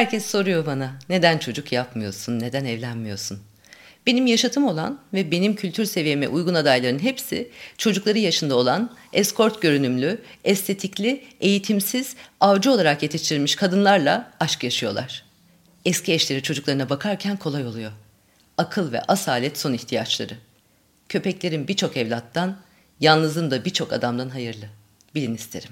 Herkes soruyor bana neden çocuk yapmıyorsun, neden evlenmiyorsun? Benim yaşatım olan ve benim kültür seviyeme uygun adayların hepsi çocukları yaşında olan, eskort görünümlü, estetikli, eğitimsiz, avcı olarak yetiştirilmiş kadınlarla aşk yaşıyorlar. Eski eşleri çocuklarına bakarken kolay oluyor. Akıl ve asalet son ihtiyaçları. Köpeklerin birçok evlattan, yalnızın da birçok adamdan hayırlı. Bilin isterim.